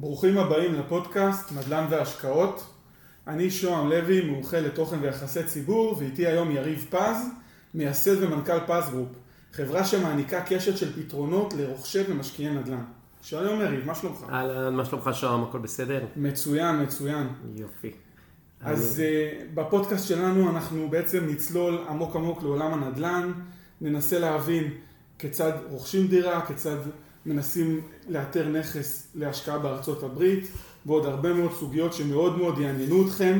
ברוכים הבאים לפודקאסט נדל"ן והשקעות. אני שוהם לוי, מומחה לתוכן ויחסי ציבור, ואיתי היום יריב פז, מייסד ומנכ"ל פז גרופ, חברה שמעניקה קשת של פתרונות לרוכשי ומשקיעי נדל"ן. שלום יריב, מה שלומך? אהלן, מה שלומך שוהם, הכל בסדר? מצוין, מצוין. יופי. אז אני... אה, בפודקאסט שלנו אנחנו בעצם נצלול עמוק עמוק לעולם הנדל"ן, ננסה להבין כיצד רוכשים דירה, כיצד מנסים לאתר נכס להשקעה בארצות הברית, ועוד הרבה מאוד סוגיות שמאוד מאוד יעניינו אתכם.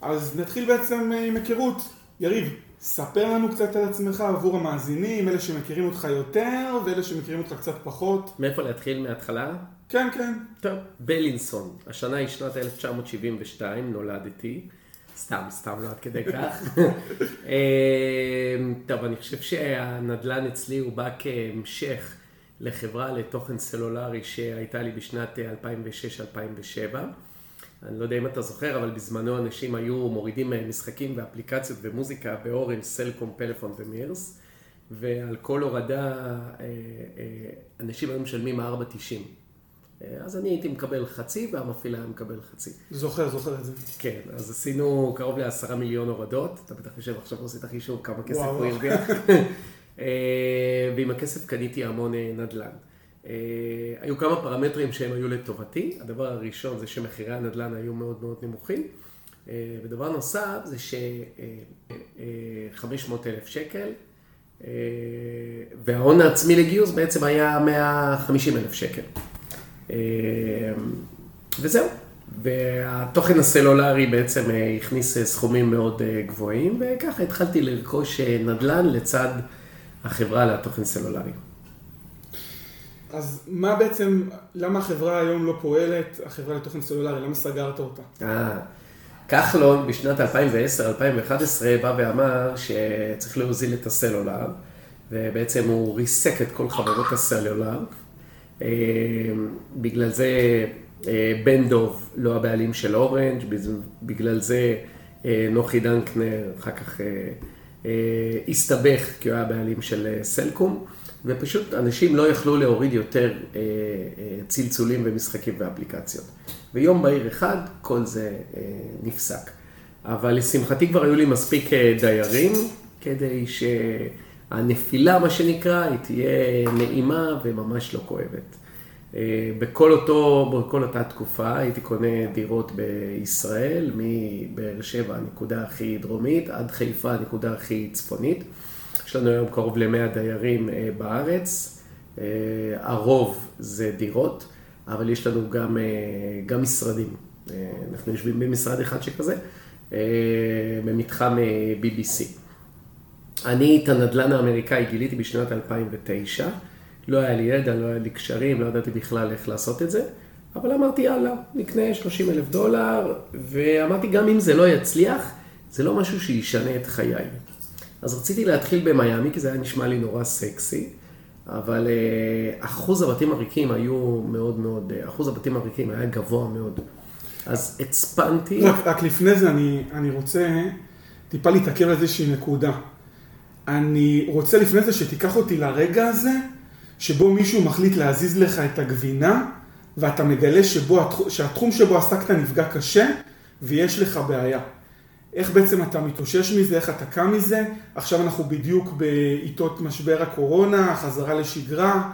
אז נתחיל בעצם אה, עם היכרות. יריב, ספר לנו קצת על עצמך עבור המאזינים, אלה שמכירים אותך יותר ואלה שמכירים אותך קצת פחות. מאיפה להתחיל? מההתחלה? כן, כן. טוב, בלינסון. השנה היא שנת 1972, נולדתי. סתם, סתם, לא עד כדי כך. אה, טוב, אני חושב שהנדל"ן אצלי הוא בא כהמשך לחברה לתוכן סלולרי שהייתה לי בשנת 2006-2007. אני לא יודע אם אתה זוכר, אבל בזמנו אנשים היו מורידים משחקים ואפליקציות ומוזיקה באורנג', סלקום, פלאפון ומירס, ועל כל הורדה אה, אה, אנשים היו משלמים 4.90. אז אני הייתי מקבל חצי והמפעיל היה מקבל חצי. זוכר, זוכר את זה. כן, אז עשינו קרוב לעשרה מיליון הורדות. אתה בטח יושב עכשיו ועושה את החישוב כמה כסף הוא הרוויח. אה, ועם הכסף קניתי המון אה, נדל"ן. אה, היו כמה פרמטרים שהם היו לטובתי. הדבר הראשון זה שמחירי הנדל"ן היו מאוד מאוד נמוכים. ודבר נוסף זה ש-500 אלף שקל, וההון העצמי לגיוס בעצם היה 150 אלף שקל. וזהו. והתוכן הסלולרי בעצם הכניס סכומים מאוד גבוהים, וככה התחלתי לרכוש נדל"ן לצד החברה לתוכן סלולרי. אז מה בעצם, למה החברה היום לא פועלת, החברה לתוכן סלולרי, למה סגרת אותה? אה, כחלון בשנת 2010-2011 בא ואמר שצריך להוזיל את הסלולר, ובעצם הוא ריסק את כל חברות הסלולר. אה, בגלל זה אה, בן דוב לא הבעלים של אורנג', בגלל זה אה, נוחי דנקנר, אחר כך הסתבך כי הוא היה בעלים של אה, סלקום, ופשוט אנשים לא יכלו להוריד יותר אה, צלצולים ומשחקים ואפליקציות. ויום בהיר אחד כל זה נפסק. אבל לשמחתי כבר היו לי מספיק דיירים כדי שהנפילה, מה שנקרא, היא תהיה נעימה וממש לא כואבת. אה, בכל, אותו, בכל אותה תקופה הייתי קונה דירות בישראל, מבאר שבע, הנקודה הכי דרומית, עד חיפה, הנקודה הכי צפונית. יש לנו היום קרוב ל-100 דיירים אה, בארץ, אה, הרוב זה דירות, אבל יש לנו גם, גם משרדים. אנחנו יושבים במשרד אחד שכזה, במתחם BBC. אני את הנדל"ן האמריקאי גיליתי בשנת 2009. לא היה לי ידע, לא היה לי קשרים, לא ידעתי בכלל איך לעשות את זה, אבל אמרתי, יאללה, נקנה 30 אלף דולר, ואמרתי, גם אם זה לא יצליח, זה לא משהו שישנה את חיי. אז רציתי להתחיל במיאמי, כי זה היה נשמע לי נורא סקסי, אבל uh, אחוז הבתים הריקים היו מאוד מאוד, uh, אחוז הבתים הריקים היה גבוה מאוד. אז הצפנתי... רק, רק לפני זה אני, אני רוצה טיפה להתעכב על איזושהי נקודה. אני רוצה לפני זה שתיקח אותי לרגע הזה, שבו מישהו מחליט להזיז לך את הגבינה, ואתה מגלה שבו, שהתחום שבו עסקת נפגע קשה, ויש לך בעיה. איך בעצם אתה מתאושש מזה, איך אתה קם מזה? עכשיו אנחנו בדיוק בעיתות משבר הקורונה, חזרה לשגרה.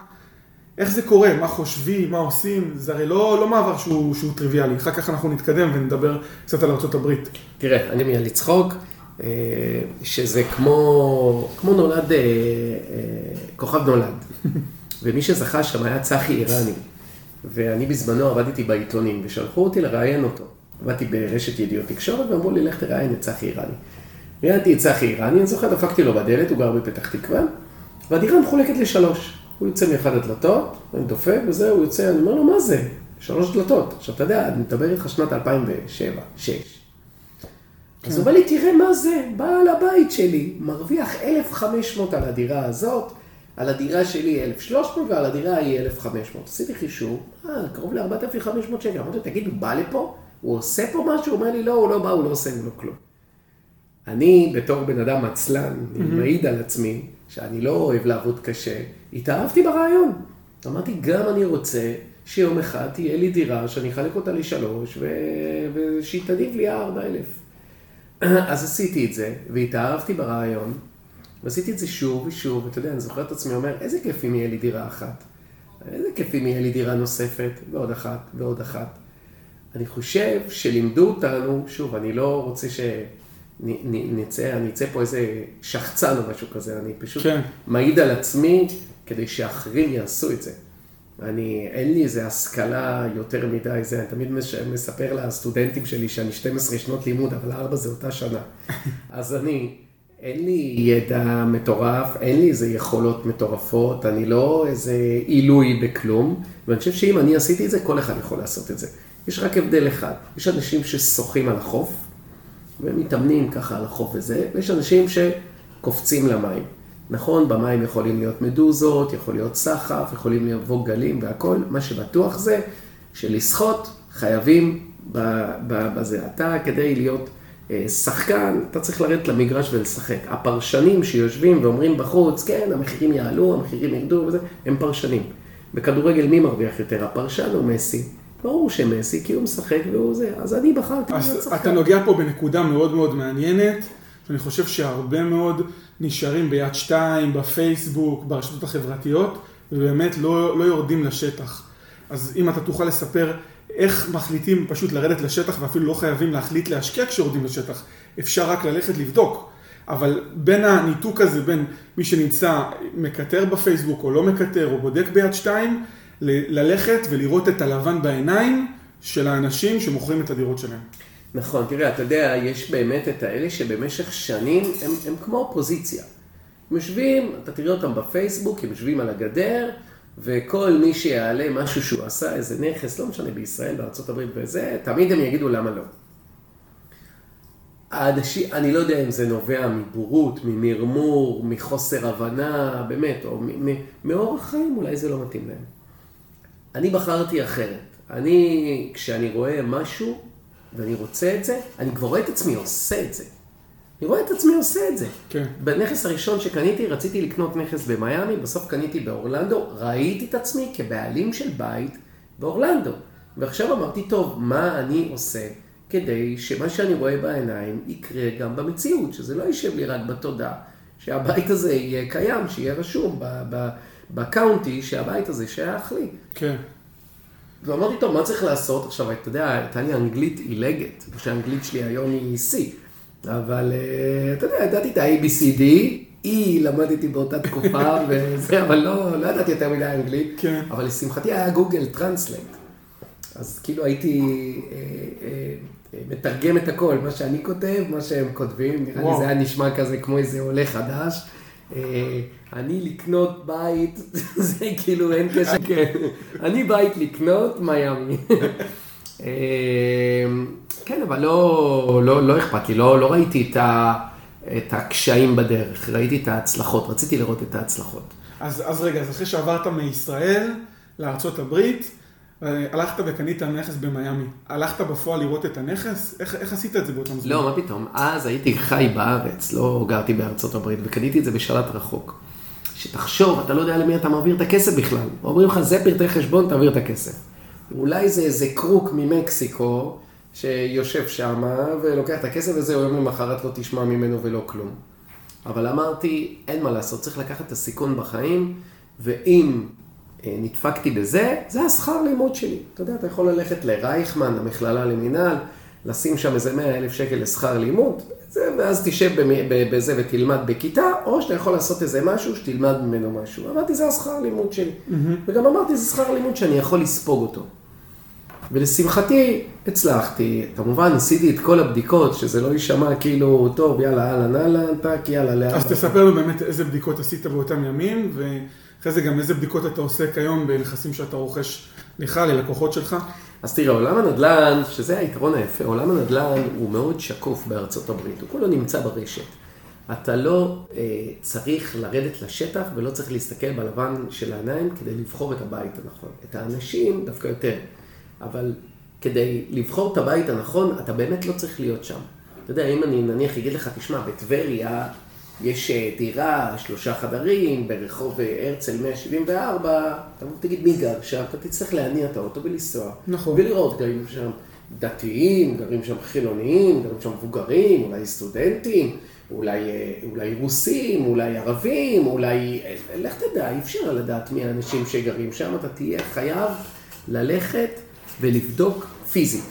איך זה קורה? מה חושבים? מה עושים? זה הרי לא, לא מעבר שהוא, שהוא טריוויאלי. אחר כך אנחנו נתקדם ונדבר קצת על ארה"ב. תראה, אני מיד לצחוק, שזה כמו, כמו נולד, אה, אה, כוכב נולד. ומי שזכה שם היה צחי איראני. ואני בזמנו עבדתי בעיתונים, ושלחו אותי לראיין אותו. עבדתי ברשת ידיעות תקשורת, ואמרו לי, לך תראיין את צחי איראני. ראיינתי את צחי איראני, אני זוכר, דפקתי לו בדלת, הוא גר בפתח תקווה, והדירה מחולקת לשלוש. הוא יוצא מאחד הדלתות, אני דופק, וזהו, הוא יוצא, אני אומר לו, מה זה? שלוש דלתות. עכשיו, אתה יודע, אני מדבר איתך שנת 2007, 2006. אז הוא אומר לי, תראה מה זה, בעל הבית שלי, מרוויח 1,500 על הדירה הזאת, על הדירה שלי 1,300 ועל הדירה היא 1,500. עשיתי חישוב, אה, קרוב ל-4,500 שקל. אמרתי לו, תגיד, הוא בא לפה? הוא עושה פה משהו? הוא אומר לי, לא, הוא לא בא, הוא לא עושה, הוא לא כלום. אני, בתור בן אדם עצלן, אני מעיד על עצמי, שאני לא אוהב לעבוד קשה, התאהבתי ברעיון. אמרתי, גם אני רוצה שיום אחד תהיה לי דירה שאני אחלק אותה לשלוש, ו... ושהיא תניב לי ארבע אלף. אז עשיתי את זה, והתאהבתי ברעיון, ועשיתי את זה שוב ושוב, ואתה יודע, אני זוכר את עצמי אומר, איזה כיף אם יהיה לי דירה אחת. איזה כיף אם יהיה לי דירה נוספת, ועוד אחת, ועוד אחת. אני חושב שלימדו אותנו, שוב, אני לא רוצה שנצא, אני אצא פה איזה שחצן או משהו כזה, אני פשוט כן. מעיד על עצמי כדי שאחרים יעשו את זה. אני, אין לי איזה השכלה יותר מדי, זה, אני תמיד מש, מספר לסטודנטים שלי שאני 12 שנות לימוד, אבל 4 זה אותה שנה. אז אני, אין לי ידע מטורף, אין לי איזה יכולות מטורפות, אני לא איזה עילוי בכלום, ואני חושב שאם אני עשיתי את זה, כל אחד יכול לעשות את זה. יש רק הבדל אחד, יש אנשים ששוחים על החוף, ומתאמנים ככה על החוף וזה, ויש אנשים שקופצים למים. נכון, במים יכולים להיות מדוזות, יכול להיות סחף, יכולים לבוא גלים והכל, מה שבטוח זה שלשחות חייבים בזה. אתה כדי להיות אה, שחקן, אתה צריך לרדת למגרש ולשחק. הפרשנים שיושבים ואומרים בחוץ, כן, המחירים יעלו, המחירים ירדו וזה, הם פרשנים. בכדורגל מי מרוויח יותר, הפרשן או מסי? ברור שמסי, כי הוא משחק והוא זה, אז אני בחרתי להיות שחקן. אתה נוגע פה בנקודה מאוד מאוד מעניינת, שאני חושב שהרבה מאוד נשארים ביד שתיים, בפייסבוק, ברשתות החברתיות, ובאמת לא, לא יורדים לשטח. אז אם אתה תוכל לספר איך מחליטים פשוט לרדת לשטח ואפילו לא חייבים להחליט להשקיע כשיורדים לשטח, אפשר רק ללכת לבדוק. אבל בין הניתוק הזה, בין מי שנמצא מקטר בפייסבוק או לא מקטר או בודק ביד שתיים, ללכת ולראות את הלבן בעיניים של האנשים שמוכרים את הדירות שלהם. נכון, תראה, אתה יודע, יש באמת את האלה שבמשך שנים הם, הם כמו אופוזיציה. הם יושבים, אתה תראה אותם בפייסבוק, הם יושבים על הגדר, וכל מי שיעלה משהו שהוא עשה, איזה נכס, לא משנה, בישראל, בארה"ב וזה, תמיד הם יגידו למה לא. האנשים, אני לא יודע אם זה נובע מבורות, ממרמור, מחוסר הבנה, באמת, או מאורח חיים, אולי זה לא מתאים להם. אני בחרתי אחרת. אני, כשאני רואה משהו ואני רוצה את זה, אני כבר רואה את עצמי עושה את זה. אני רואה את עצמי עושה את זה. כן. בנכס הראשון שקניתי, רציתי לקנות נכס במיאמי, בסוף קניתי באורלנדו, ראיתי את עצמי כבעלים של בית באורלנדו. ועכשיו אמרתי, טוב, מה אני עושה כדי שמה שאני רואה בעיניים יקרה גם במציאות, שזה לא יישב לי רק בתודעה, שהבית הזה יהיה קיים, שיהיה רשום ב county, שהבית הזה שייך לי. כן. ואמרתי, טוב, מה צריך לעשות? עכשיו, אתה יודע, הייתה לי אנגלית עילגת, שהאנגלית שלי היום היא C, אבל אה, אתה יודע, ידעתי את ה-ABCD, E למדתי באותה תקופה וזה, אבל לא, לא ידעתי יותר מדי אנגלית, כן. אבל לשמחתי היה Google Translate. אז כאילו הייתי אה, אה, מתרגם את הכל, מה שאני כותב, מה שהם כותבים, נראה לי זה היה נשמע כזה כמו איזה עולה חדש. אני לקנות בית, זה כאילו אין קשר, כן. אני בית לקנות, מיאמי. אמ, כן, אבל לא, לא, לא אכפת לי, לא, לא ראיתי את, ה, את הקשיים בדרך, ראיתי את ההצלחות, רציתי לראות את ההצלחות. אז, אז רגע, אז אחרי שעברת מישראל לארה"ב, הלכת וקנית נכס במיאמי. הלכת בפועל לראות את הנכס? איך, איך עשית את זה באותם זמן? לא, מה פתאום. אז הייתי חי בארץ, לא גרתי בארצות הברית, וקניתי את זה בשלט רחוק. שתחשוב, אתה לא יודע למי אתה מעביר את הכסף בכלל. אומרים לך, זה פרטי חשבון, תעביר את הכסף. אולי זה איזה קרוק ממקסיקו, שיושב שם ולוקח את הכסף וזהו, יום למחרת לא תשמע ממנו ולא כלום. אבל אמרתי, אין מה לעשות, צריך לקחת את הסיכון בחיים, ואם אה, נדפקתי בזה, זה השכר לימוד שלי. אתה יודע, אתה יכול ללכת לרייכמן, המכללה למינהל, לשים שם איזה 100 אלף שקל לשכר לימוד, ואז תשב בזה ותלמד בכיתה, או שאתה יכול לעשות איזה משהו שתלמד ממנו משהו. אמרתי, זה השכר לימוד שלי. Mm-hmm. וגם אמרתי, זה שכר לימוד שאני יכול לספוג אותו. ולשמחתי, הצלחתי. כמובן, עשיתי את כל הבדיקות, שזה לא יישמע כאילו, טוב, יאללה, אהלן, אהלן, טאק, יאללה, לאן. אז תספר לנו באמת איזה בדיקות עשית באותם ימים, ואחרי זה גם איזה בדיקות אתה עושה כיום בנכסים שאתה רוכש לך, ללקוחות שלך. אז תראה, עולם הנדל"ן, שזה היתרון היפה, עולם הנדל"ן הוא מאוד שקוף בארצות הברית, הוא כולו נמצא ברשת. אתה לא אה, צריך לרדת לשטח ולא צריך להסתכל בלבן של העיניים כדי לבחור את הבית הנכון. את האנשים דווקא יותר. אבל כדי לבחור את הבית הנכון, אתה באמת לא צריך להיות שם. אתה יודע, אם אני נניח אגיד לך, תשמע, בטבריה יש אה, דירה, שלושה חדרים, ברחוב אה, הרצל 174, אתה תגיד מי גר שם, אתה תצטרך להניע את האוטו ולנסוע. נכון. ולראות, גרים שם דתיים, גרים שם חילונים, גרים שם מבוגרים, אולי סטודנטים, אולי, אה, אולי רוסים, אולי ערבים, אולי... לך תדע, אי אפשר לדעת מי האנשים שגרים שם, אתה תהיה חייב ללכת ולבדוק פיזית.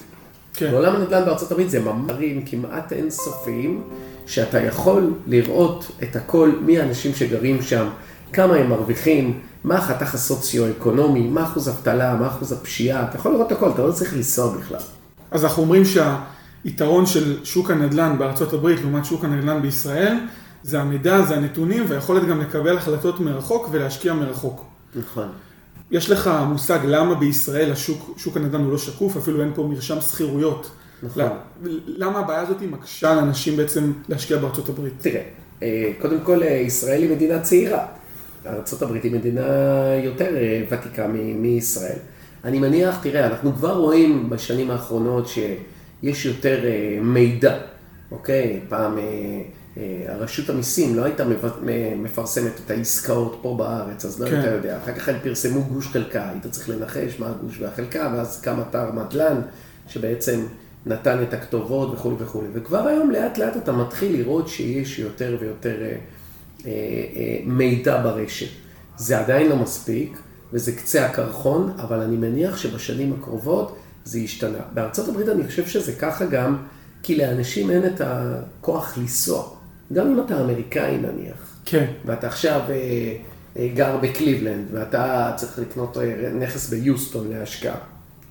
כן. בעולם הנדל"ן בארצות הברית זה ממרים כמעט אינסופיים, שאתה יכול לראות את הכל, מי האנשים שגרים שם, כמה הם מרוויחים, מה החתך הסוציו-אקונומי, מה אחוז אבטלה, מה אחוז הפשיעה, אתה יכול לראות הכל, אתה לא צריך לנסוע בכלל. אז אנחנו אומרים שהיתרון של שוק הנדל"ן בארצות הברית לעומת שוק הנדל"ן בישראל, זה המידע, זה הנתונים, והיכולת גם לקבל החלטות מרחוק ולהשקיע מרחוק. נכון. יש לך מושג למה בישראל השוק, שוק הנדל"ן הוא לא שקוף, אפילו אין פה מרשם שכירויות. נכון. למה הבעיה הזאת מקשה על אנשים בעצם להשקיע בארצות הברית? תראה, אה, קודם כל, אה, ישראל היא מדינה צעירה. ארה"ב היא מדינה יותר אה, ותיקה מישראל. אני מניח, תראה, אנחנו כבר רואים בשנים האחרונות שיש יותר מידע, אוקיי? פעם הרשות המיסים לא הייתה מפרסמת את העסקאות פה בארץ, אז לא כן. היית יודע. אחר כך הם פרסמו גוש חלקה, היית צריך לנחש מה הגוש והחלקה, ואז קם אתר מדלן, שבעצם נתן את הכתובות וכולי וכולי. וכבר היום לאט לאט אתה מתחיל לראות שיש יותר ויותר אה, אה, אה, מידע ברשת. זה עדיין לא מספיק, וזה קצה הקרחון, אבל אני מניח שבשנים הקרובות זה ישתנה. בארצות הברית אני חושב שזה ככה גם, כי לאנשים אין את הכוח לנסוע. גם אם אתה אמריקאי נניח, כן. ואתה עכשיו אה, אה, גר בקליבלנד, ואתה צריך לקנות אה, נכס ביוסטון להשקעה.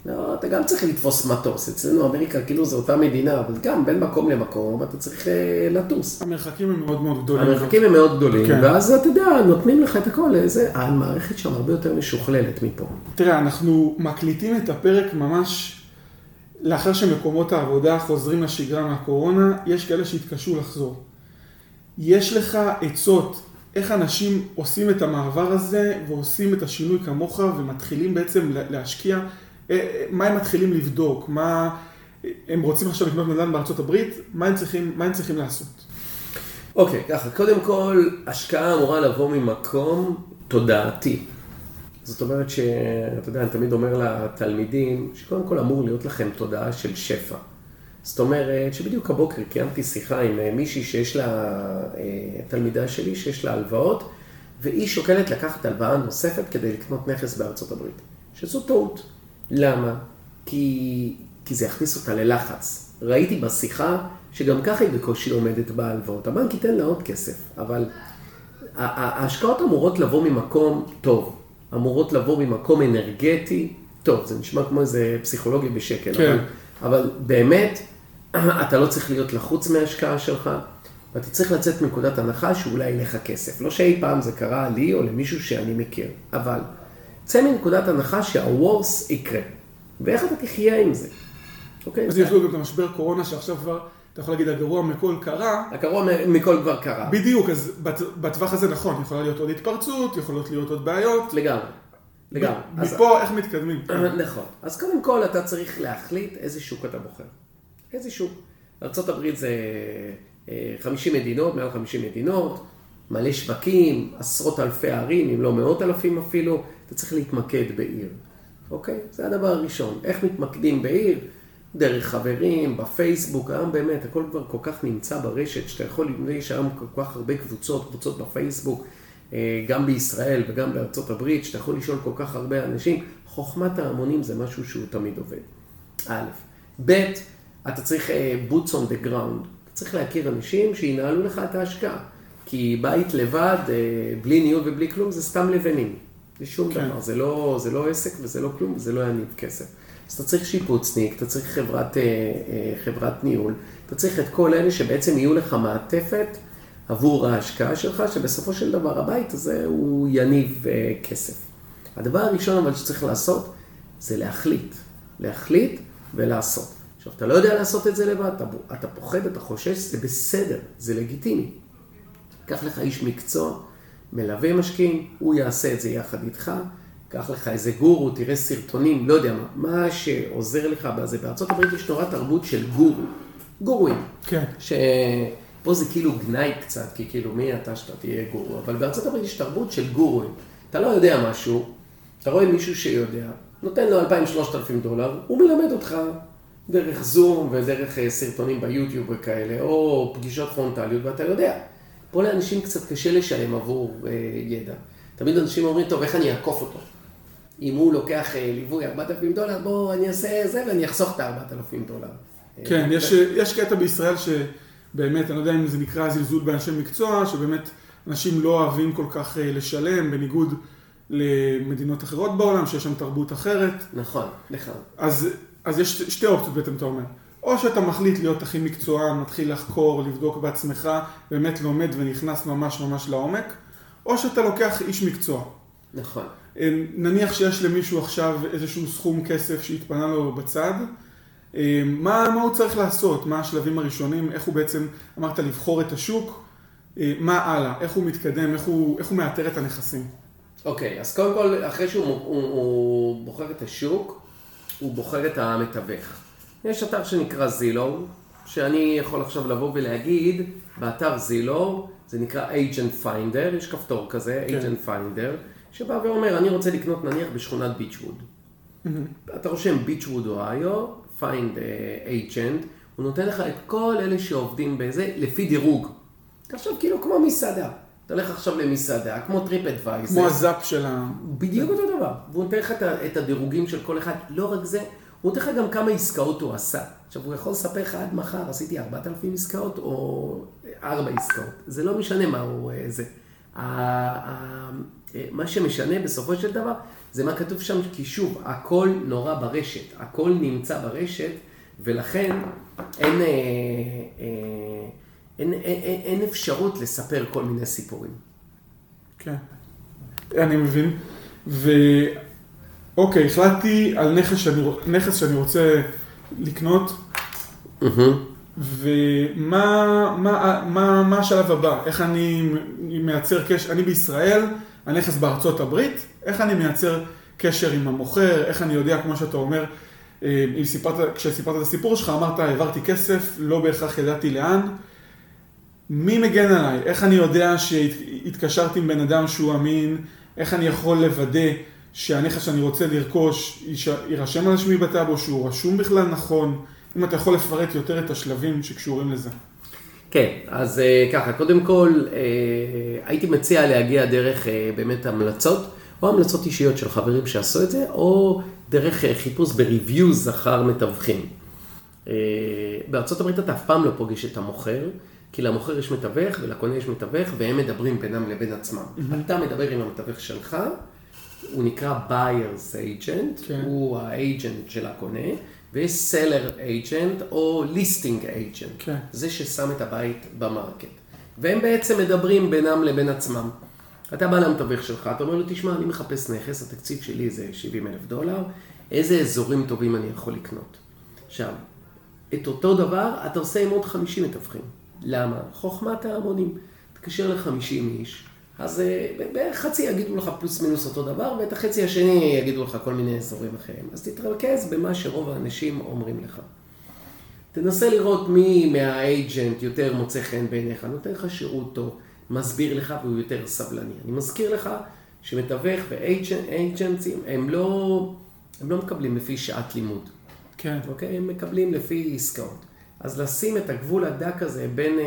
לא, אתה גם צריך לתפוס מטוס. אצלנו אמריקה כאילו זו אותה מדינה, אבל גם בין מקום למקום אתה צריך אה, לטוס. המרחקים הם מאוד מאוד גדולים. המרחקים הם מאוד גדולים, כן. ואז אתה יודע, נותנים לך את הכל, איזה, המערכת שם הרבה יותר משוכללת מפה. תראה, אנחנו מקליטים את הפרק ממש לאחר שמקומות העבודה חוזרים לשגרה מהקורונה, יש כאלה שהתקשו לחזור. יש לך עצות איך אנשים עושים את המעבר הזה ועושים את השינוי כמוך ומתחילים בעצם להשקיע, מה הם מתחילים לבדוק, מה הם רוצים עכשיו לקנות נדל"ן בארצות הברית, מה הם צריכים, מה הם צריכים לעשות. אוקיי, ככה, קודם כל, השקעה אמורה לבוא ממקום תודעתי. זאת אומרת שאתה יודע, אני תמיד אומר לתלמידים, שקודם כל אמור להיות לכם תודעה של שפע. זאת אומרת שבדיוק הבוקר קיימתי שיחה עם אה, מישהי שיש לה, אה, תלמידה שלי שיש לה הלוואות, והיא שוקלת לקחת הלוואה נוספת כדי לקנות נכס בארצות הברית. שזו טעות. למה? כי, כי זה יכניס אותה ללחץ. ראיתי בשיחה שגם ככה היא בקושי עומדת בהלוואות. הבנק ייתן לה עוד כסף, אבל ההשקעות אמורות לבוא ממקום טוב, אמורות לבוא ממקום אנרגטי טוב. זה נשמע כמו איזה פסיכולוגיה בשקל, כן. אבל, אבל באמת, אתה לא צריך להיות לחוץ מההשקעה שלך, ואתה צריך לצאת מנקודת הנחה שאולי יהיה לך כסף. לא שאי פעם זה קרה לי או למישהו שאני מכיר, אבל צא מנקודת הנחה שהוורס יקרה. ואיך אתה תחיה עם זה? אוקיי? אז יש לו גם את המשבר קורונה שעכשיו כבר, אתה יכול להגיד, הגרוע מכל קרה. הגרוע מכל כבר קרה. בדיוק, אז בת- בטווח הזה נכון, יכולה להיות עוד התפרצות, יכולות להיות עוד בעיות. לגמרי. לגמרי. אז- מפה איך מתקדמים. נכון. אז קודם כל אתה צריך להחליט איזה שוק אתה בוחר. איזה שוק. ארה"ב זה אה, 50 מדינות, מעל 50 מדינות, מלא שווקים, עשרות אלפי ערים, אם לא מאות אלפים אפילו, אתה צריך להתמקד בעיר. אוקיי? זה הדבר הראשון. איך מתמקדים בעיר? דרך חברים, בפייסבוק, היום באמת, הכל כבר כל כך נמצא ברשת, שאתה יכול, יש היום כל כך הרבה קבוצות, קבוצות בפייסבוק, אה, גם בישראל וגם בארצות הברית, שאתה יכול לשאול כל כך הרבה אנשים, חוכמת ההמונים זה משהו שהוא תמיד עובד. א', ב', אתה צריך אה, boots on the ground, אתה צריך להכיר אנשים שינהלו לך את ההשקעה, כי בית לבד, אה, בלי ניהול ובלי כלום, זה סתם לבנים. זה שום כן. דבר, זה לא, זה לא עסק וזה לא כלום, וזה לא יניב כסף. אז אתה צריך שיפוצניק, אתה צריך חברת, אה, אה, חברת ניהול, אתה צריך את כל אלה שבעצם יהיו לך מעטפת עבור ההשקעה שלך, שבסופו של דבר הבית הזה הוא יניב אה, כסף. הדבר הראשון אבל שצריך לעשות, זה להחליט. להחליט ולעשות. עכשיו, אתה לא יודע לעשות את זה לבד, אתה, אתה פוחד, אתה חושש, זה בסדר, זה לגיטימי. קח לך איש מקצוע, מלווה משקיעים, הוא יעשה את זה יחד איתך, קח לך איזה גורו, תראה סרטונים, לא יודע מה, מה שעוזר לך בזה. בארצות הברית יש נורא תרבות של גורו, גורואים, כן. פה זה כאילו גנאי קצת, כי כאילו מי אתה שאתה תהיה גורו, אבל בארצות הברית יש תרבות של גורואים. אתה לא יודע משהו, אתה רואה מישהו שיודע, נותן לו 2,000-3,000 דולר, הוא מלמד אותך דרך זום ודרך אה, סרטונים ביוטיוב וכאלה, או פגישות פרונטליות, ואתה יודע. פה לאנשים קצת קשה לשלם עבור אה, ידע. תמיד אנשים אומרים, טוב, איך אני אעקוף אותו? אם הוא לוקח אה, ליווי 4,000 דולר, בוא, אני אעשה זה ואני אחסוך את ה-4,000 דולר. כן, אה, יש, יש קטע בישראל שבאמת, אני לא יודע אם זה נקרא זלזול באנשי מקצוע, שבאמת אנשים לא אוהבים כל כך אה, לשלם, בניגוד למדינות אחרות בעולם, שיש שם תרבות אחרת. נכון, נכון. אז, אז יש שתי אופציות בעצם, אתה אומר. או שאתה מחליט להיות הכי מקצוען, מתחיל לחקור, לבדוק בעצמך, באמת לומד ונכנס ממש ממש לעומק, או שאתה לוקח איש מקצוע. נכון. אה, נניח שיש למישהו עכשיו איזשהו סכום כסף שהתפנה לו בצד, אה, מה, מה הוא צריך לעשות? מה השלבים הראשונים? איך הוא בעצם, אמרת לבחור את השוק, אה, מה הלאה? איך הוא מתקדם? איך הוא, איך הוא מאתר את הנכסים? אוקיי, אז קודם כל, אחרי שהוא הוא, הוא בוחר את השוק, הוא בוחר את המתווך. יש אתר שנקרא Zillow, שאני יכול עכשיו לבוא ולהגיד, באתר Zillow, זה נקרא agent finder, יש כפתור כזה, כן. agent finder, שבא ואומר, אני רוצה לקנות נניח בשכונת Beachwood. אתה רושם Beachwood אוהיו, find uh, agent, הוא נותן לך את כל אלה שעובדים בזה לפי דירוג. תחשוב כאילו כמו מסעדה. אתה הולך עכשיו למסעדה, כמו TripAdvisor. כמו הזאפ של ה... בדיוק אותו דבר. והוא נותן לך את הדירוגים של כל אחד. לא רק זה, הוא נותן לך גם כמה עסקאות הוא עשה. עכשיו, הוא יכול לספר לך עד מחר, עשיתי 4,000 עסקאות או 4 עסקאות. זה לא משנה מה הוא אה, זה. אה, מה שמשנה בסופו של דבר, זה מה כתוב שם, כי שוב, הכל נורא ברשת. הכל נמצא ברשת, ולכן אין, אה, אין, אין, אין, אין אפשרות לספר כל מיני סיפורים. כן, אני מבין. ואוקיי, החלטתי על נכס שאני, נכס שאני רוצה לקנות, ומה מה, מה, מה השלב הבא? איך אני מייצר קשר, אני בישראל, הנכס בארצות הברית, איך אני מייצר קשר עם המוכר, איך אני יודע, כמו שאתה אומר, אה, אם סיפרת, כשסיפרת את הסיפור שלך, אמרת, העברתי כסף, לא בהכרח ידעתי לאן. מי מגן עליי? איך אני יודע שהתקשרתי עם בן אדם שהוא אמין? איך אני יכול לוודא שהנכס שאני רוצה לרכוש יירשם על שמי בטאבו, שהוא רשום בכלל נכון? אם אתה יכול לפרט יותר את השלבים שקשורים לזה. כן, אז אה, ככה, קודם כל, אה, הייתי מציע להגיע דרך אה, באמת המלצות, או המלצות אישיות של חברים שעשו את זה, או דרך חיפוש בריוויוז אחר מתווכים. בארצות הברית אתה אף פעם לא פוגש את המוכר, כי למוכר יש מתווך ולקונה יש מתווך, והם מדברים בינם לבין עצמם. אתה מדבר עם המתווך שלך, הוא נקרא buyer's agent, כן. הוא האג'נט של הקונה, ויש seller agent או listing agent, כן. זה ששם את הבית במרקט. והם בעצם מדברים בינם לבין עצמם. אתה בא למתווך שלך, אתה אומר לו, תשמע, אני מחפש נכס, התקציב שלי זה 70 אלף דולר, איזה אזורים טובים אני יכול לקנות? עכשיו, את אותו דבר אתה עושה עם עוד 50 מתווכים. למה? חוכמת ההמונים. תתקשר ל-50 איש, אז אה, בערך חצי יגידו לך פלוס מינוס אותו דבר, ואת החצי השני יגידו לך כל מיני אזורים אחרים. אז תתרכז במה שרוב האנשים אומרים לך. תנסה לראות מי מהאייג'נט יותר מוצא חן בעיניך, נותן לך שירות טוב, מסביר לך והוא יותר סבלני. אני מזכיר לך שמתווך ואייג'נטים הם לא, הם לא מקבלים לפי שעת לימוד. כן. אוקיי? הם מקבלים לפי עסקאות. אז לשים את הגבול הדק הזה בין אה,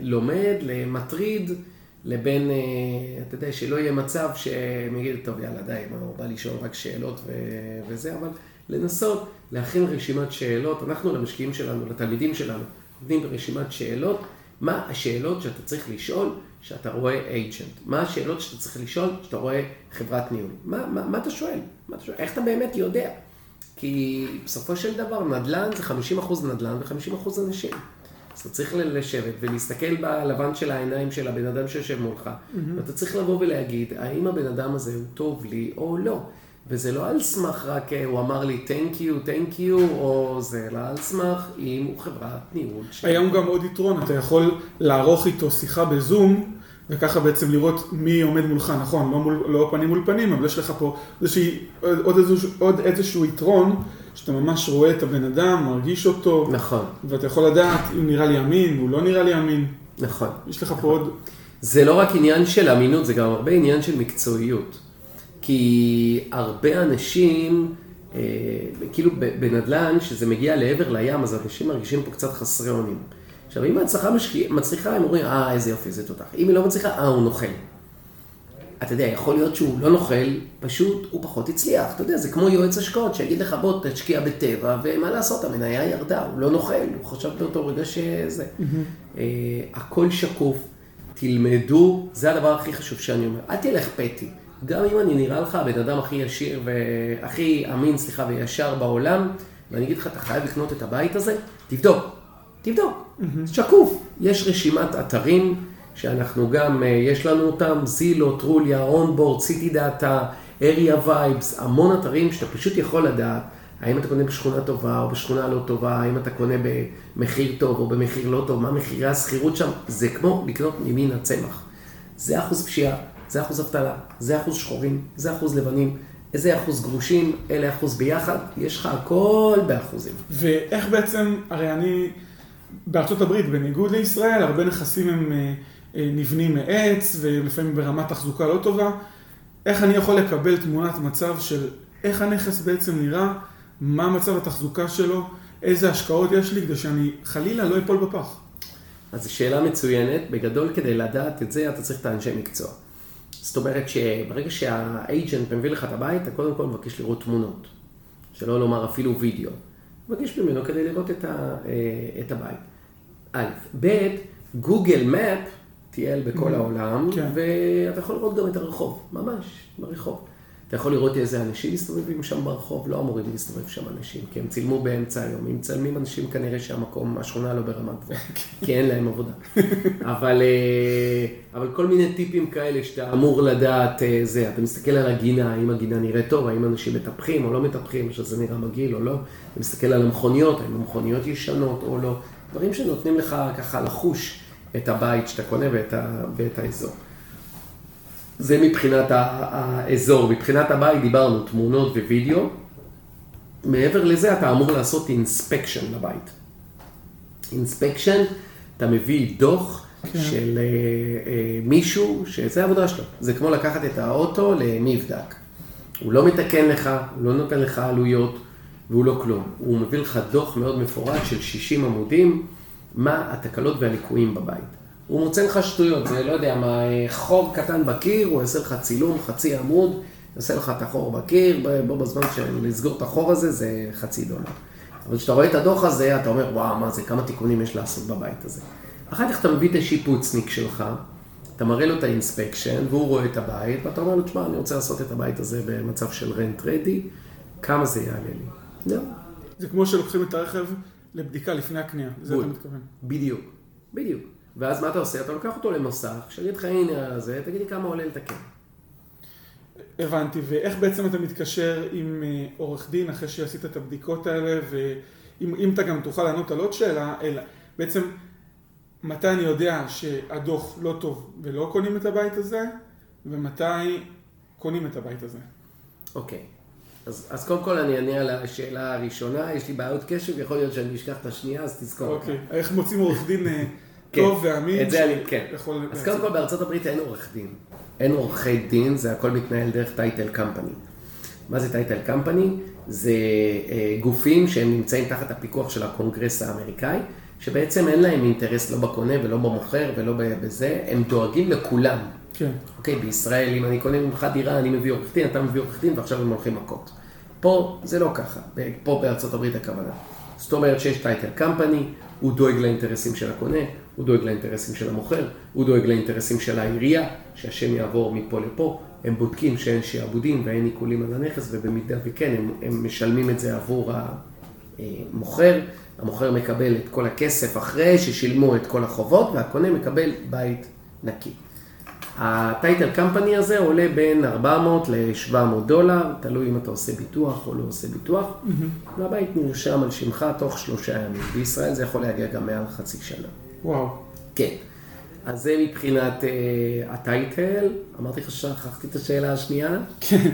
לומד למטריד, לבין, אה, אתה יודע, שלא יהיה מצב שהם יגידו, טוב, יאללה, די, מה, הוא בא לשאול רק שאלות ו- וזה, אבל לנסות להכין רשימת שאלות. אנחנו למשקיעים שלנו, לתלמידים שלנו, נותנים רשימת שאלות. מה השאלות שאתה צריך לשאול כשאתה רואה agent? מה השאלות שאתה צריך לשאול כשאתה רואה חברת ניהול? מה, מה, מה אתה שואל? מה אתה שואל? איך אתה באמת יודע? כי בסופו של דבר נדל"ן זה 50% נדל"ן ו-50% אנשים. אז אתה צריך לשבת ולהסתכל בלבן של העיניים של הבן אדם שיושב מולך, ואתה צריך לבוא ולהגיד, האם הבן אדם הזה הוא טוב לי או לא. וזה לא על סמך רק אה, הוא אמר לי thank you, thank you, או זה, אלא על סמך אם הוא חברת ניהול. היום גם עוד יתרון, אתה יכול לערוך איתו שיחה בזום, וככה בעצם לראות מי עומד מולך, נכון, לא, מול, לא פנים מול פנים, אבל יש לך פה איזושהי, עוד, איזשהו, עוד איזשהו יתרון, שאתה ממש רואה את הבן אדם, מרגיש אותו, נכון. ואתה יכול לדעת אם נראה לי אמין, הוא לא נראה לי אמין. נכון. יש לך פה עוד... זה לא רק עניין של אמינות, זה גם הרבה עניין של מקצועיות. כי הרבה אנשים, אה, כאילו בנדל"ן, שזה מגיע לעבר לים, אז אנשים מרגישים פה קצת חסרי אונים. עכשיו, אם ההצלחה משקיע, מצליחה, הם אומרים, אה, איזה יופי, זה תותח. אם היא לא מצליחה, אה, הוא נוכל. אתה יודע, יכול להיות שהוא לא נוכל, פשוט הוא פחות הצליח. אתה יודע, זה כמו יועץ השקעות שיגיד לך, בוא תשקיע בטבע, ומה לעשות, המניה ירדה, הוא לא נוכל, הוא חשב באותו רגע שזה. אה, הכל שקוף, תלמדו, זה הדבר הכי חשוב שאני אומר. אל תלך פטי. גם אם אני נראה לך הבן אדם הכי ישיר והכי אמין, סליחה, וישר בעולם, ואני אגיד לך, אתה חייב לקנות את הבית הזה, תבדוק, תבדוק, שקוף. יש רשימת אתרים שאנחנו גם, אה, יש לנו אותם, Zillow, Trulia, OnBoard, City-Data, AreaVibes, המון אתרים שאתה פשוט יכול לדעת האם אתה קונה בשכונה טובה או בשכונה לא טובה, האם אתה קונה במחיר טוב או במחיר לא טוב, מה מחירי השכירות שם, זה כמו לקנות ממין הצמח. זה אחוז פשיעה, זה אחוז אבטלה, זה אחוז שחורים, זה אחוז לבנים, איזה אחוז גרושים, אלה אחוז ביחד, יש לך הכל באחוזים. ואיך בעצם, הרי אני, בארצות הברית, בניגוד לישראל, הרבה נכסים הם אה, נבנים מעץ, ולפעמים ברמת תחזוקה לא טובה. איך אני יכול לקבל תמונת מצב של איך הנכס בעצם נראה, מה מצב התחזוקה שלו, איזה השקעות יש לי, כדי שאני חלילה לא אפול בפח. אז זו שאלה מצוינת, בגדול כדי לדעת את זה אתה צריך את האנשי מקצוע. זאת אומרת שברגע שהאג'נט מביא לך את הבית, אתה קודם כל מבקש לראות תמונות, שלא לומר אפילו וידאו. מבקש ממנו כדי לראות את, ה, אה, את הבית. א', ב', גוגל מפ טייל בכל העולם, כן. ואתה יכול לראות גם את הרחוב, ממש, ברחוב. אתה יכול לראות איזה אנשים מסתובבים שם ברחוב, לא אמורים להסתובב שם אנשים, כי הם צילמו באמצע היום. אם מצלמים אנשים כנראה שהמקום, השכונה לא ברמה גבוהה, כי אין להם עבודה. אבל, אה, אבל כל מיני טיפים כאלה שאתה אמור לדעת, אה, זה, אתה מסתכל על הגינה, האם הגינה נראית טוב, האם אנשים מטפחים או לא מטפחים, שזה נראה מגעיל או לא. אתה מסתכל על המכוניות, האם המכוניות ישנות או לא. דברים שנותנים לך ככה לחוש את הבית שאתה קונה ואת, ה, ואת האזור. זה מבחינת האזור. מבחינת הבית דיברנו תמונות ווידאו. מעבר לזה אתה אמור לעשות אינספקשן לבית. אינספקשן, אתה מביא דוח כן. של אה, אה, מישהו, שזה העבודה שלו. זה כמו לקחת את האוטו למבדק. הוא לא מתקן לך, הוא לא נותן לך עלויות, והוא לא כלום. הוא מביא לך דוח מאוד מפורט של 60 עמודים, מה התקלות והליקויים בבית. הוא מוצא לך שטויות, זה לא יודע מה, חור קטן בקיר, הוא יעשה לך צילום, חצי עמוד, יעשה לך את החור בקיר, בו בזמן של לסגור את החור הזה זה חצי דולר. אבל כשאתה רואה את הדוח הזה, אתה אומר, וואו, מה זה, כמה תיקונים יש לעשות בבית הזה. אחר כך אתה מביא את השיפוצניק שלך, אתה מראה לו את האינספקשן, והוא רואה את הבית, ואתה אומר לו, תשמע, אני רוצה לעשות את הבית הזה במצב של רנט רדי, כמה זה יעלה לי? זה כמו שלוקחים את הרכב לבדיקה לפני הקנייה, לזה בול. אתה מתכוון. בדיוק, בדיוק. ואז מה אתה עושה? אתה לוקח אותו למסך, שיגיד לך, הנה זה, תגיד לי כמה עולה לתקן. הבנתי, ואיך בעצם אתה מתקשר עם אה, עורך דין אחרי שעשית את הבדיקות האלה, ואם אם אתה גם תוכל לענות על עוד שאלה, אלא בעצם מתי אני יודע שהדוח לא טוב ולא קונים את הבית הזה, ומתי קונים את הבית הזה. אוקיי. אז, אז קודם כל אני אענה על השאלה הראשונה, יש לי בעיות קשב, יכול להיות שאני אשכח את השנייה, אז תזכור. אוקיי, איך מוצאים עורך דין אה, כן, טוב ואמין? את זה אני, כן. אז? קודם כל בארצות הברית אין עורך דין. אין עורכי דין, זה הכל מתנהל דרך טייטל קמפני. מה זה טייטל קמפני? זה אה, גופים שהם נמצאים תחת הפיקוח של הקונגרס האמריקאי, שבעצם אין להם אינטרס לא בקונה ולא במוכר ולא בזה, הם דואגים לכולם. כן, אוקיי, בישראל, אם אני קונה ממך דירה, אני מביא עורך דין, אתה מביא עורך דין, ועכשיו הם הולכים מכות. פה זה לא ככה, פה בארצות הברית הכוונה. זאת אומרת שיש title company, הוא דואג לאינטרסים של הקונה, הוא דואג לאינטרסים של המוכר, הוא דואג לאינטרסים של העירייה, שהשם יעבור מפה לפה, הם בודקים שאין שעבודים ואין עיקולים על הנכס, ובמידה וכן, הם, הם משלמים את זה עבור המוכר, המוכר מקבל את כל הכסף אחרי ששילמו את כל החובות, והקונה מקבל בית נקי. הטייטל קמפני הזה עולה בין 400 ל-700 דולר, תלוי אם אתה עושה ביטוח או לא עושה ביטוח, והבית נרשם על שמך תוך שלושה ימים. בישראל זה יכול להגיע גם מעל חצי שנה. וואו. כן. אז זה מבחינת uh, הטייטל. אמרתי לך ששכחתי את השאלה השנייה. כן,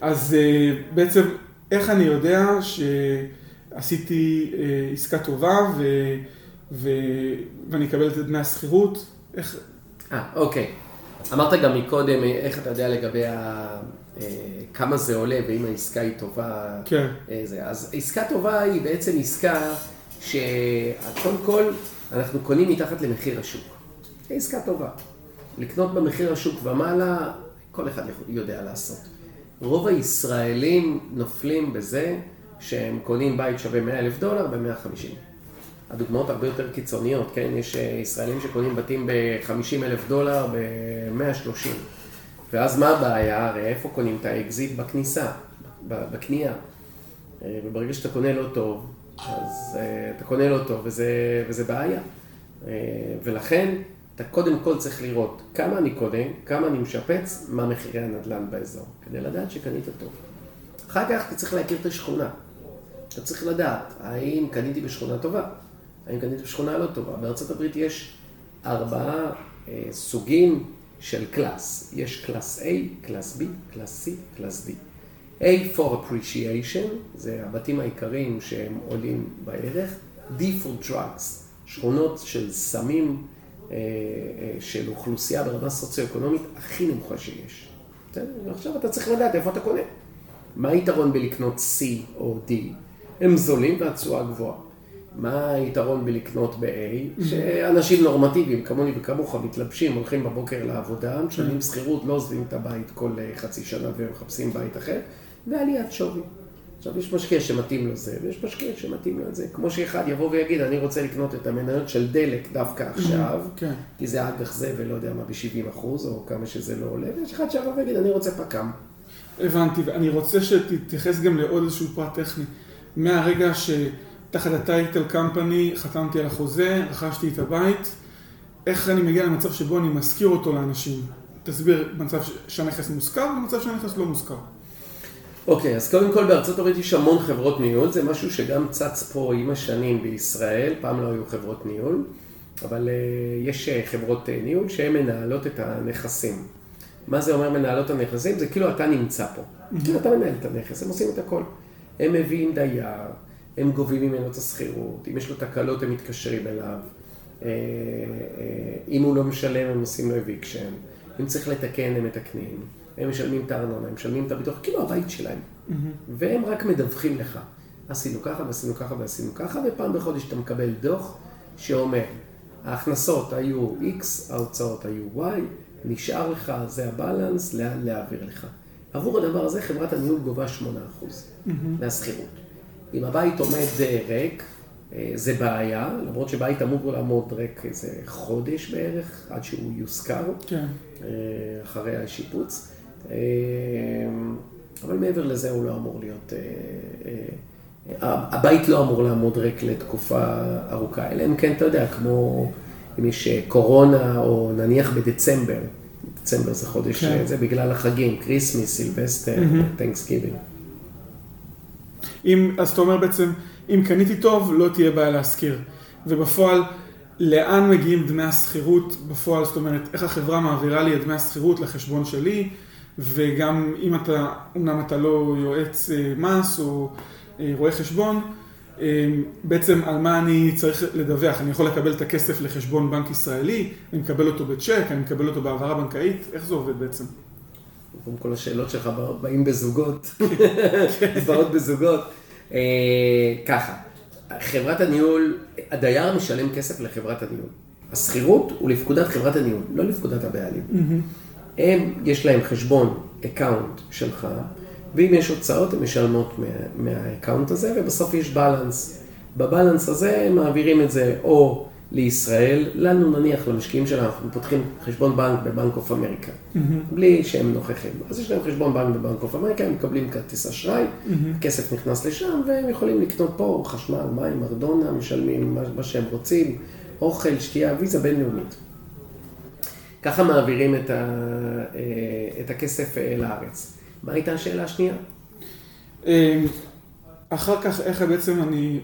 אז אה, בעצם איך אני יודע שעשיתי אה, עסקה טובה ו... ו... ואני אקבל את דמי השכירות, איך... אה, אוקיי. אמרת גם מקודם, איך אתה יודע לגבי ה... אה, כמה זה עולה ואם העסקה היא טובה. כן. זה. אז עסקה טובה היא בעצם עסקה שקודם כל אנחנו קונים מתחת למחיר השוק. זו עסקה טובה. לקנות במחיר השוק ומעלה, כל אחד יודע לעשות. רוב הישראלים נופלים בזה שהם קונים בית שווה 100 אלף דולר ב-150. הדוגמאות הרבה יותר קיצוניות, כן? יש אה, ישראלים שקונים בתים ב-50 אלף דולר ב-130. ואז מה הבעיה? הרי איפה קונים את האקזיט? בכניסה, בקנייה. אה, וברגע שאתה קונה לא טוב, אז אה, אתה קונה לא טוב וזה, וזה בעיה. ולכן אתה קודם כל צריך לראות כמה אני קונה, כמה אני משפץ, מה מחירי הנדל"ן באזור, כדי לדעת שקנית טוב. אחר כך אתה צריך להכיר את השכונה. אתה צריך לדעת, האם קניתי בשכונה טובה, האם קניתי בשכונה לא טובה. בארצות הברית יש ארבעה אה, סוגים של class. יש class A, class B, class C, class D. A for appreciation, זה הבתים העיקריים שהם עולים בערך. D for drugs, שכונות של סמים, אה, אה, של אוכלוסייה ברמה סוציו-אקונומית הכי נמוכה שיש. ועכשיו אתה צריך לדעת איפה אתה קונה. מה היתרון בלקנות C או D? הם זולים והתשואה גבוהה. מה היתרון בלקנות ב-A? שאנשים נורמטיביים כמוני וכמוך מתלבשים, הולכים בבוקר לעבודה, משלמים שכירות, לא עוזבים את הבית כל אה, חצי שנה ומחפשים בית אחר, ועליית שווי. עכשיו, יש משקיע שמתאים לו זה, ויש משקיע שמתאים לו את זה. כמו שאחד יבוא ויגיד, אני רוצה לקנות את המניות של דלק דווקא עכשיו, כן. כי זה אג"ח זה ולא יודע מה, ב-70 אחוז, או כמה שזה לא עולה, ויש אחד שיבוא ויגיד, אני רוצה פק"ם. הבנתי, ואני רוצה שתתייחס גם לעוד איזשהו פרט טכני. מהרגע שתחת הטייטל קמפני חתמתי על החוזה, רכשתי את הבית, איך אני מגיע למצב שבו אני משכיר אותו לאנשים? תסביר מצב שהנכס מושכר ומצב שהנכס לא מושכר. אוקיי, okay, אז קודם כל בארצות הברית יש המון חברות ניהול, זה משהו שגם צץ פה עם השנים בישראל, פעם לא היו חברות ניהול, אבל uh, יש uh, חברות uh, ניהול שהן מנהלות את הנכסים. מה זה אומר מנהלות הנכסים? זה כאילו אתה נמצא פה, mm-hmm. כאילו אתה מנהל את הנכס, הם עושים את הכל. הם מביאים דייר, הם גובים ממנו את השכירות, אם יש לו תקלות הם מתקשרים אליו, אם הוא לא משלם הם עושים לו אביקשן, אם צריך לתקן הם מתקנים. הם משלמים את הארנונה, הם משלמים את הביטוח, כאילו הבית שלהם. Mm-hmm. והם רק מדווחים לך, עשינו ככה ועשינו ככה ועשינו ככה, ופעם בחודש אתה מקבל דוח שאומר, ההכנסות היו X, ההוצאות היו Y, נשאר לך, זה הבלנס, לאן להעביר לך. עבור הדבר הזה חברת הניהול גובה 8% mm-hmm. מהשכירות. אם הבית עומד ריק, אה, זה בעיה, למרות שבית אמור לעמוד ריק איזה חודש בערך, עד שהוא יושכר, כן. אה, אחרי השיפוץ. אה, אבל מעבר לזה הוא לא אמור להיות, הבית לא אמור לעמוד ריק לתקופה ארוכה, אלא אם כן, אתה יודע, כמו אם יש קורונה, או נניח בדצמבר, דצמבר זה חודש, כן. זה בגלל החגים, Christmas, סילבסטר, טנקס גיבינג. אז אתה אומר בעצם, אם קניתי טוב, לא תהיה בעיה להשכיר. ובפועל, לאן מגיעים דמי השכירות בפועל? זאת אומרת, איך החברה מעבירה לי את דמי השכירות לחשבון שלי? וגם אם אתה, אמנם אתה לא יועץ אה, מס או אה, רואה חשבון, אה, בעצם על מה אני צריך לדווח. אני יכול לקבל את הכסף לחשבון בנק ישראלי, אני מקבל אותו בצ'ק, אני מקבל אותו בהעברה בנקאית, איך זה עובד בעצם? קודם כל השאלות שלך באים בזוגות, באות בזוגות. ככה, חברת הניהול, הדייר משלם כסף לחברת הניהול. השכירות הוא לפקודת חברת הניהול, לא לפקודת הבעלים. הם, יש להם חשבון account שלך, ואם יש הוצאות, הן משלמות מה account הזה, ובסוף יש balance. ב balance הזה הם מעבירים את זה או לישראל, לנו נניח למשקיעים שלנו, אנחנו פותחים חשבון בנק ב Bank of America, mm-hmm. בלי שהם נוכחים. אז יש להם חשבון בנק בבנק אוף אמריקה, הם מקבלים כרטיס אשראי, mm-hmm. כסף נכנס לשם, והם יכולים לקנות פה חשמל, מים, ארדונה, משלמים מה שהם רוצים, אוכל, שתייה, ויזה בינלאומית. ככה מעבירים את, ה, אה, את הכסף אה, לארץ. מה הייתה השאלה השנייה? אמ, אחר כך, איך בעצם אני,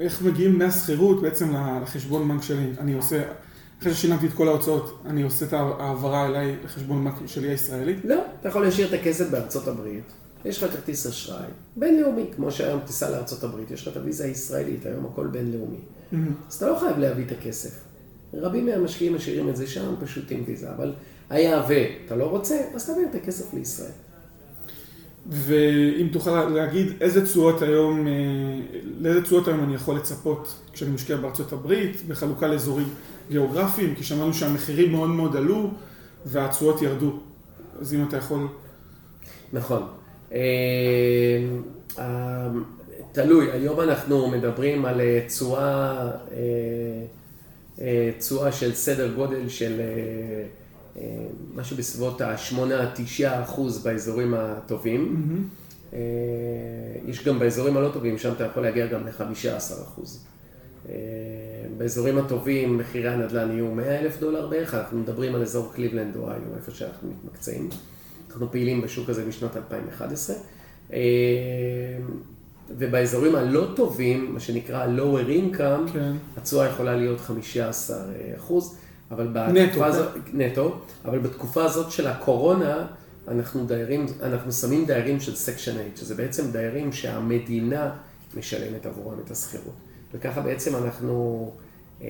איך מגיעים מהשכירות בעצם לחשבון בנק שלי? אני עושה, אחרי ששילמתי את כל ההוצאות, אני עושה את ההעברה אליי לחשבון בנק שלי הישראלי? לא, אתה יכול להשאיר את הכסף בארצות הברית, יש לך כרטיס אשראי, בינלאומי, כמו שהיום טיסה לארה"ב, יש לך את הוויזה הישראלית, היום הכל בינלאומי. Mm-hmm. אז אתה לא חייב להביא את הכסף. רבים מהמשקיעים משאירים את זה שם, פשוט עם ויזה, אבל היה ואתה לא רוצה, אז תעביר את הכסף לישראל. ואם תוכל להגיד איזה תשואות היום, אה, לאיזה תשואות היום אני יכול לצפות כשאני משקיע בארצות הברית, בחלוקה לאזורים גיאוגרפיים, כי שמענו שהמחירים מאוד מאוד עלו והתשואות ירדו. אז אם אתה יכול... נכון. אה, אה, תלוי, היום אנחנו מדברים על תשואה, של סדר גודל של משהו בסביבות ה-8-9 אחוז באזורים הטובים. Mm-hmm. יש גם באזורים הלא טובים, שם אתה יכול להגיע גם ל-15 אחוז. אה, באזורים הטובים מחירי הנדל"ן יהיו 100 אלף דולר בערך, אנחנו מדברים על אזור קליבלנד או איו, איפה שאנחנו מתמקצעים. אנחנו פעילים בשוק הזה משנות 2011. אה, ובאזורים הלא טובים, מה שנקרא lower income, כן. התשואה יכולה להיות 15 אחוז. אבל בתקופה הזאת, נטו, אבל בתקופה הזאת של הקורונה, אנחנו דיירים, אנחנו שמים דיירים של Section 8, שזה בעצם דיירים שהמדינה משלמת עבורם את השכירות. וככה בעצם אנחנו, אה,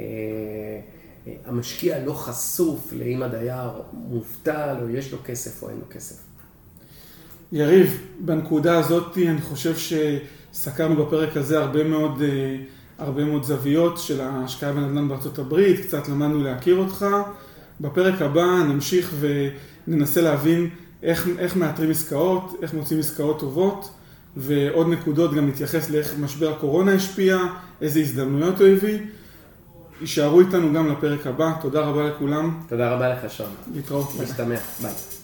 אה, המשקיע לא חשוף לאם הדייר מובטל או יש לו כסף או אין לו כסף. יריב, בנקודה הזאת אני חושב שסקרנו בפרק הזה הרבה מאוד אה, הרבה מאוד זוויות של ההשקעה בנדל"ן בארצות הברית, קצת למדנו להכיר אותך. בפרק הבא נמשיך וננסה להבין איך, איך מאתרים עסקאות, איך מוצאים עסקאות טובות, ועוד נקודות גם נתייחס לאיך משבר הקורונה השפיע, איזה הזדמנויות הוא הביא. יישארו איתנו גם לפרק הבא, תודה רבה לכולם. תודה רבה לך, שון. להתראות. משתמע, ביי.